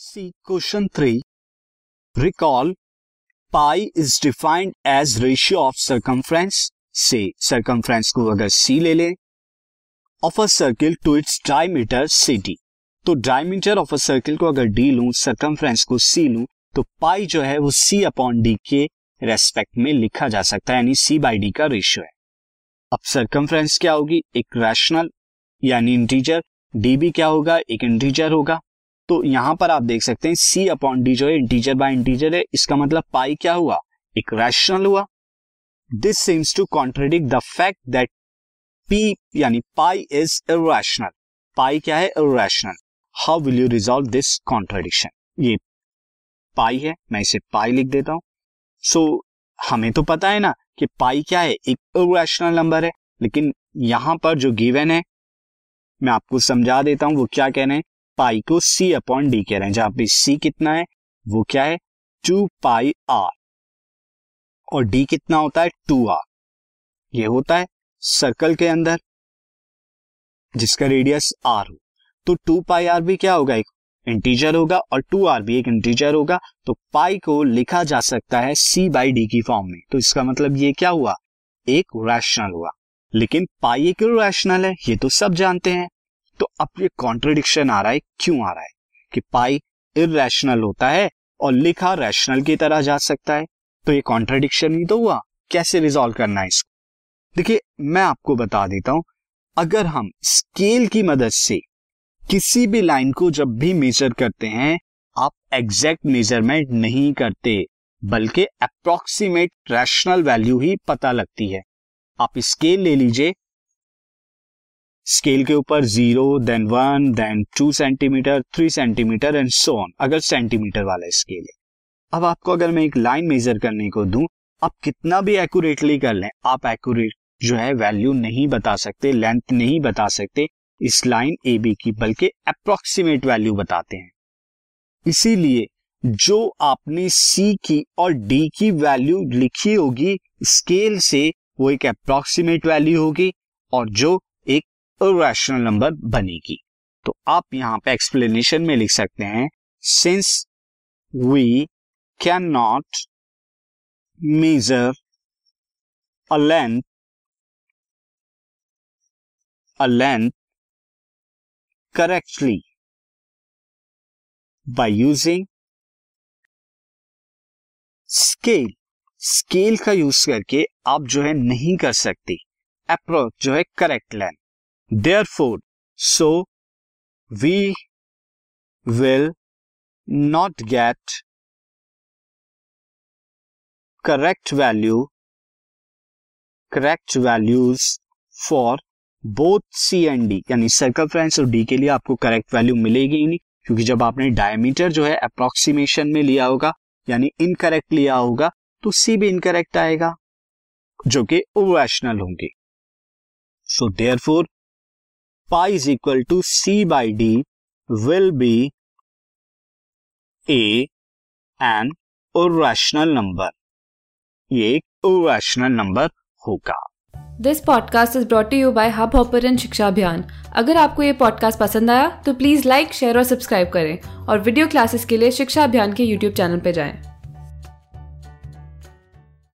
C question three. Recall, pi is defined as ratio of circumference से circumference को अगर C ले लें of a circle to its diameter C D तो diameter of a circle को अगर D लू सर्कम्फ्रेंस को सी लू तो पाई जो है वो सी अपॉन डी के रेस्पेक्ट में लिखा जा सकता है, यानी सी बाई डी का रेशियो है। अब सर्कम्फ्रेंस क्या होगी? एक रैशनल यानी इंटीजर डी भी क्या होगा? एक इंटीजर होगा। तो यहाँ पर आप देख सकते हैं सी अपॉन डी जो है इंटीजर बाय इंटीजर है। इसका मतलब पाई क्या हुआ? एक रैशनल हुआ। This seems to contradict the fact that P यानी पाई इज़ इरेशनल पाई क्या है? Irrational how will you resolve this contradiction ये पाई है। मैं इसे पाई लिख देता हूँ। सो so, हमें तो पता है ना कि पाई क्या है? एक इरेशनल नंबर है। लेकिन यहाँ पर जो गिवन है मैं आपको समझा देता हूँ वो क्या कह रहे हैं। पाई को सी अपॉन डी कह रहे हैं। जहाँ पे सी कितना है, वो क्या है? टू पाई आर और डी कितना होता है? टू आर ये होता है सर्कल के अंदर, जिसका रेडियस आर हो। तो टू पाई आर भी क्या होगा? एक इंटीजर होगा और टू आर भी एक इंटीजर होगा। तो पाई को लिखा जा सकता है सी बाई डी की फॉर्म में। तो इसका मतलब ये क्या हुआ? एक रैशनल हुआ। लेकिन पाई एक रैशनल है, ये तो सब जानते हैं। तो अब ये कॉन्ट्रडिक्शन आ रहा है, क्यों आ रहा है? कि पाई इरेशनल होता है और लिखा रैशनल की तरह जा सकता है। तो ये कॉन्ट्रडिक्शन ही तो हुआ, कैसे रिजोल्व करना है इसको? देखिए, मैं आपको बता देता हूँ, अगर हम स्केल की मदद से किसी भी लाइन को जब भी मेजर करते हैं, आप एग्जैक्ट मेज़रमेंट नहीं करते, बल्कि अप्रोक्सीमेट रैशनल वैल्यू ही पता लगती है। आप स्केल ले लीजिए स्केल के ऊपर zero then one then two centimetre three centimetre and so on अगर सेंटीमीटर वाला स्केल है। अब आपको अगर मैं एक लाइन मेजर करने को दूँ, आप कितना भी एक्यूरेटली कर लें, आप एक्यूरेट जो है वैल्यू नहीं बता सकते लेंथ नहीं बता सकते, इस लाइन ए बी की, बल्कि अप्रोक्सीमेट वैल्यू बताते हैं। इसीलिए जो आपने सी की और डी की वैल्यू लिखी होगी स्केल से वो एक अप्रोक्सीमेट वैल्यू होगी, और जो रैशनल नंबर बनेगी। तो आप यहाँ पे एक्सप्लेनेशन में लिख सकते हैं since we can not measure a length a length correctly by using scale scale का यूज़ करके आप जो है नहीं कर सकते। अप्रोच जो है correct length Therefore, so we will not get correct value correct values for both C and D यानी सर्कमफ्रेंस और डी के लिए आपको करेक्ट वैल्यू मिलेगी ही नहीं क्योंकि जब आपने डायमीटर जो है अप्रोक्सीमेशन में लिया होगा यानी इनकरेक्ट लिया होगा तो सी भी इनकरेक्ट आएगा जो कि ओवेशनल होंगे। So there for pi is equal to c by d will be a an rational number ये एक रैशनल नंबर होगा। This podcast is brought you by Hub Hopper Shiksha Abhiyan अगर आपको ये पॉडकास्ट पसंद आया तो प्लीज़ लाइक शेयर और सब्सक्राइब करें। और वीडियो क्लासेस के लिए शिक्षा अभियान के यूट्यूब चैनल पर जाएँ।